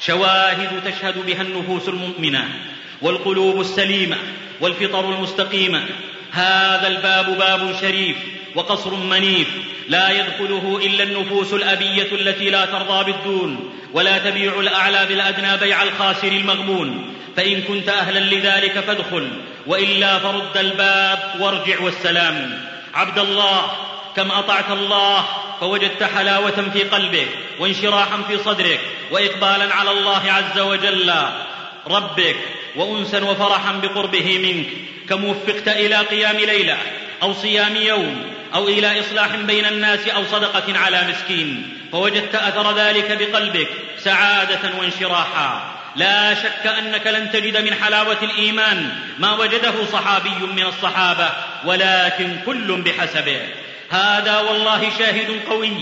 شواهد تشهد بها النفوس المؤمنة والقلوب السليمة والفطر المستقيمة هذا الباب باب شريف وقصر منيف لا يدخله إلا النفوس الأبية التي لا ترضى بالدون ولا تبيع الأعلى بالأدنى بيع الخاسر المغبون. فإن كنت أهلا لذلك فادخل وإلا فرد الباب وارجع والسلام. عبد الله كم أطعت الله فوجدت حلاوة في قلبك وانشراحا في صدرك وإقبالا على الله عز وجل. ربك وأنسا وفرحا بقربه منك كم وفقت إلى قيام ليلة أو صيام يوم أو إلى إصلاح بين الناس أو صدقة على مسكين. فوجدت أثر ذلك بقلبك سعادة وانشراحا. لا شك أنك لن تجد من حلاوة الإيمان ما وجده صحابي من الصحابة ولكن كل بحسبه. هذا والله شاهد قوي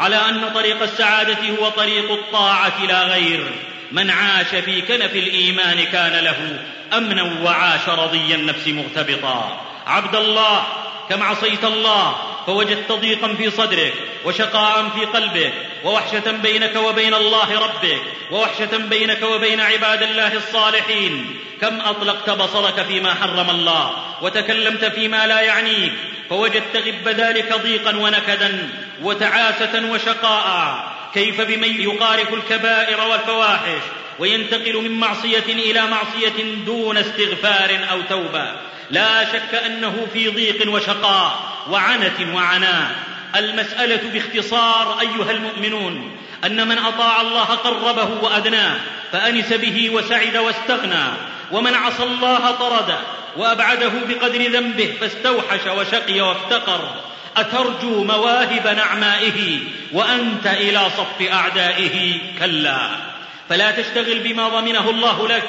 على أن طريق السعادة هو طريق الطاعة لا غير. من عاش في كنف الإيمان كان له أمنا وعاش رضي النفس مغتبطا. عبد الله كم عصيت الله فوجدت ضيقا في صدرك وشقاء في قلبك ووحشة بينك وبين الله ربك ووحشة بينك وبين عباد الله الصالحين. كم أطلقت بصرك فيما حرم الله وتكلمت فيما لا يعنيك فوجدت غب ذلك ضيقا ونكدا وتعاسة وشقاء. كيف بمن يقارف الكبائر والفواحش وينتقل من معصية إلى معصية دون استغفار أو توبة. لا شك أنه في ضيق وشقاء وعنة وعناء. المسألة باختصار أيها المؤمنون أن من أطاع الله قربه وادناه فأنس به وسعد واستغنى. ومن عصى الله طرده وأبعده بقدر ذنبه فاستوحش وشقي وافتقر. أترجو مواهب نعمائه وأنت إلى صف أعدائه. كلا. فلا تشتغل بما ضمنه الله لك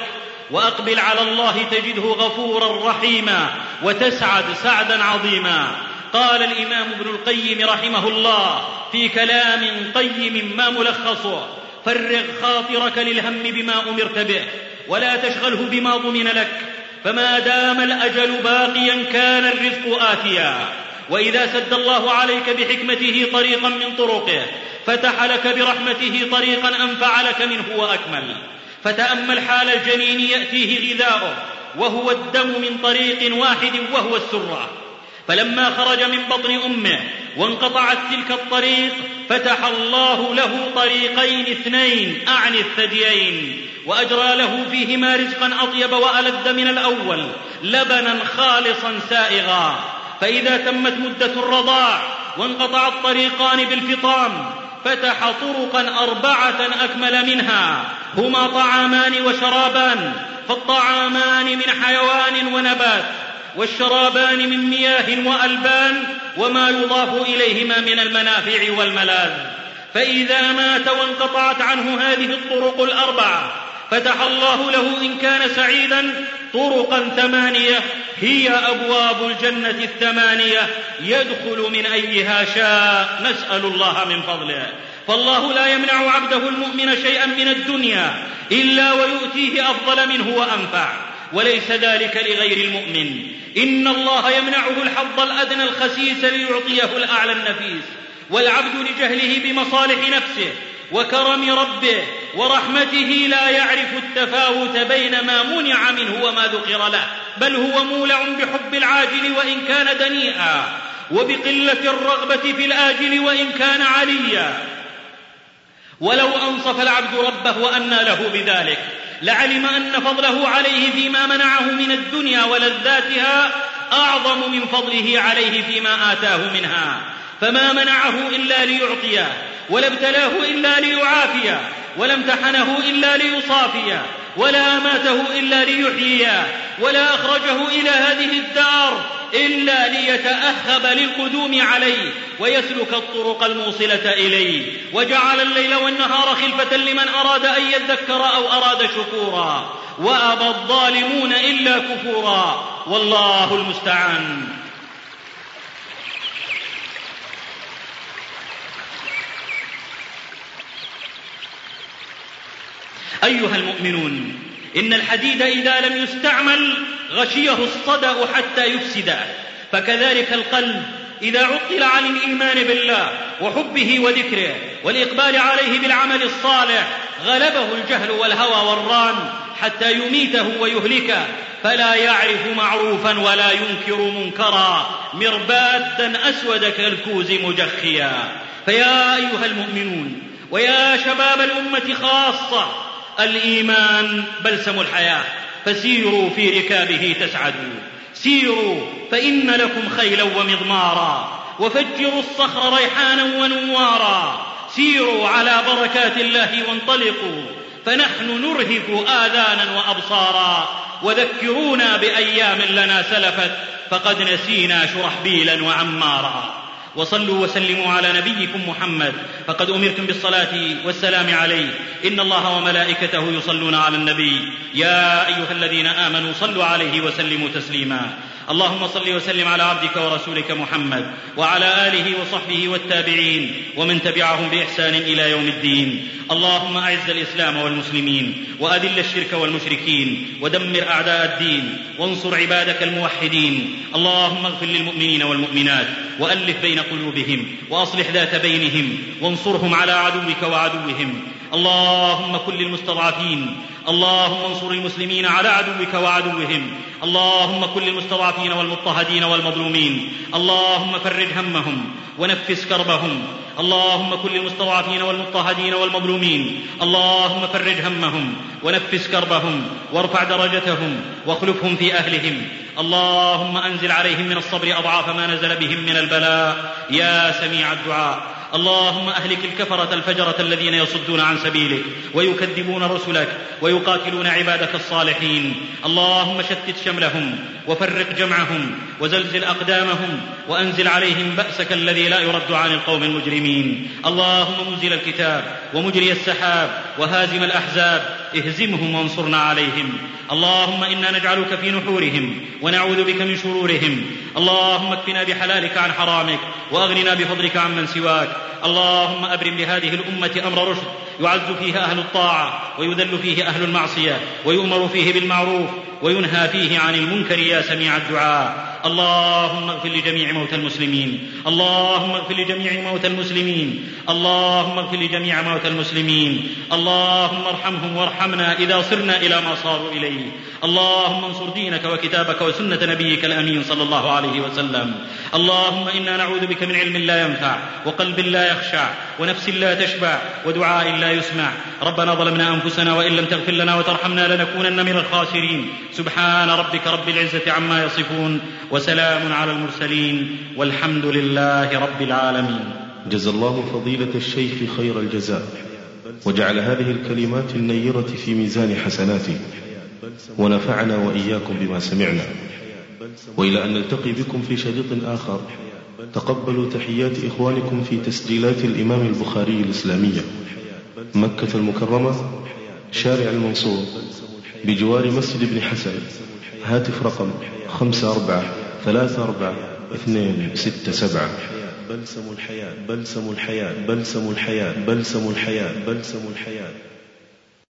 وأقبل على الله تجده غفورا رحيما وتسعد سعدا عظيما. قال الإمام ابن القيم رحمه الله في كلام قيم ما ملخصه فرغ خاطرك للهم بما أمرت به ولا تشغله بما ضمن لك فما دام الأجل باقيا كان الرزق آتيا. وإذا سد الله عليك بحكمته طريقا من طرقه فتح لك برحمته طريقا انفع لك منه وأكمل. فتأمل حال الجنين يأتيه غذاؤه وهو الدم من طريق واحد وهو السرة. فلما خرج من بطن أمه وانقطعت تلك الطريق فتح الله له طريقين اثنين اعني الثديين. وأجرى له فيهما رزقا أطيب وألذ من الأول لبنا خالصا سائغا. فإذا تمت مدة الرضاع وانقطع الطريقان بالفطام فتح طرقا أربعة أكمل منها هما طعامان وشرابان فالطعامان من حيوان ونبات والشرابان من مياه وألبان وما يضاف إليهما من المنافع والملاذ. فإذا مات وانقطعت عنه هذه الطرق الأربعة فتح الله له إن كان سعيدا طرقا ثمانية هي أبواب الجنة الثمانية يدخل من أيها شاء. نسأل الله من فضله. فالله لا يمنع عبده المؤمن شيئا من الدنيا إلا ويؤتيه أفضل منه وأنفع. وليس ذلك لغير المؤمن. إن الله يمنعه الحظ الأدنى الخسيس ليعطيه الأعلى النفيس. والعبد لجهله بمصالح نفسه وكرم ربه ورحمته لا يعرف التفاوت بين ما منع منه وما ذكر له بل هو مولع بحب العاجل وإن كان دنيئا وبقلة الرغبة في الآجل وإن كان عليا. ولو أنصف العبد ربه وأنى له بذلك لعلم أن فضله عليه فيما منعه من الدنيا ولذاتها أعظم من فضله عليه فيما آتاه منها. فما منعه إلا ليعطيه ولا ابتلاه إلا ليعافيه ولا امتحنه إلا ليصافيه ولا أماته إلا ليحييه ولا أخرجه إلى هذه الدار إلا ليتأهب للقدوم عليه ويسلك الطرق الموصلة إليه وجعل الليل والنهار خلفة لمن أراد أن يذكر أو أراد شكورا وأبى الظالمون إلا كفورا والله المستعان. أيها المؤمنون إن الحديد إذا لم يستعمل غشيه الصدأ حتى يفسده فكذلك القلب إذا عطل عن الإيمان بالله وحبه وذكره والإقبال عليه بالعمل الصالح غلبه الجهل والهوى والران حتى يميته ويهلكه. فلا يعرف معروفا ولا ينكر منكرا. مربادا أسود كالكوز مجخيا. فيا أيها المؤمنون ويا شباب الأمة خاصة الإيمان بلسم الحياة فسيروا في ركابه تسعدوا. سيروا فإن لكم خيلا ومضمارا وفجروا الصخر ريحانا ونوارا. سيروا على بركات الله وانطلقوا فنحن نرهف آذانا وأبصارا. وذكرونا بأيام لنا سلفت فقد نسينا شرحبيلا وعمارا. وصلوا وسلموا على نبيكم محمد. فقد أمرتم بالصلاة والسلام عليه. إن الله وملائكته يصلون على النبي. يا أيها الذين آمنوا صلوا عليه وسلموا تسليما. اللهم صل وسلم على عبدك ورسولك محمد وعلى آله وصحبه والتابعين ومن تبعهم بإحسان إلى يوم الدين. اللهم أعز الإسلام والمسلمين وأذل الشرك والمشركين ودمر أعداء الدين وانصر عبادك الموحدين. اللهم اغفر للمؤمنين والمؤمنات وألف بين قلوبهم وأصلح ذات بينهم وانصرهم على عدوك وعدوهم. اللهم كن للمستضعفين. اللهم انصر المسلمين على عدوك وعدوهم. اللهم كن للمستضعفين والمضطهدين والمظلومين. اللهم فرج همهم ونفس كربهم. اللهم كن للمستضعفين والمضطهدين والمظلومين. اللهم فرج همهم ونفس كربهم. وارفع درجتهم واخلفهم في أهلهم. اللهم أنزل عليهم من الصبر أضعاف ما نزل بهم من البلاء. يا سميع الدعاء. اللهم أهلك الكفرة الفجرة الذين يصدون عن سبيلك ويكذبون رسلك ويقاتلون عبادك الصالحين. اللهم شتت شملهم وفرق جمعهم وزلزل أقدامهم وأنزل عليهم بأسك الذي لا يرد عن القوم المجرمين. اللهم منزل الكتاب ومجري السحاب وهازم الأحزاب اهزمهم وانصرنا عليهم. اللهم إنا نجعلك في نحورهم ونعوذ بك من شرورهم. اللهم اكفنا بحلالك عن حرامك وأغننا بفضلك عمن سواك. اللهم أبرم لهذه الأمة أمر رشد. يعز فيه أهل الطاعة ويذل فيه أهل المعصية ويؤمر فيه بالمعروف وينهى فيه عن المنكر يا سميع الدعاء. اللهم اغفر لجميع موتى المسلمين. اللهم اغفر لجميع موتى المسلمين. اللهم اغفر لجميع موتى المسلمين. اللهم ارحمهم وارحمنا إذا صرنا إلى ما صاروا إليه. اللهم انصر دينك وكتابك وسنة نبيك الأمين صلى الله عليه وسلم. اللهم إنا نعوذ بك من علم لا ينفع وقلب لا يخشع ونفس لا تشبع ودعاء لا يسمع. ربنا ظلمنا أنفسنا وإن لم تغفر لنا وترحمنا لنكونن من الخاسرين. سبحان ربك رب العزة عما يصفون وسلام على المرسلين والحمد لله رب العالمين. جزى الله فضيلة الشيخ خير الجزاء. وجعل هذه الكلمات النيرة في ميزان حسناته. ونفعنا وإياكم بما سمعنا. وإلى أن نلتقي بكم في شريط آخر. تقبلوا تحيات إخوانكم في تسجيلات الإمام البخاري الإسلامية. مكة المكرمة شارع المنصور بجوار مسجد ابن حسن. هاتف رقم خمسة أربعة ثلاثة أربعة اثنين ستة سبعة. بلسم الحياة بلسم الحياة بلسم الحياة بلسم الحياة بلسم الحياة.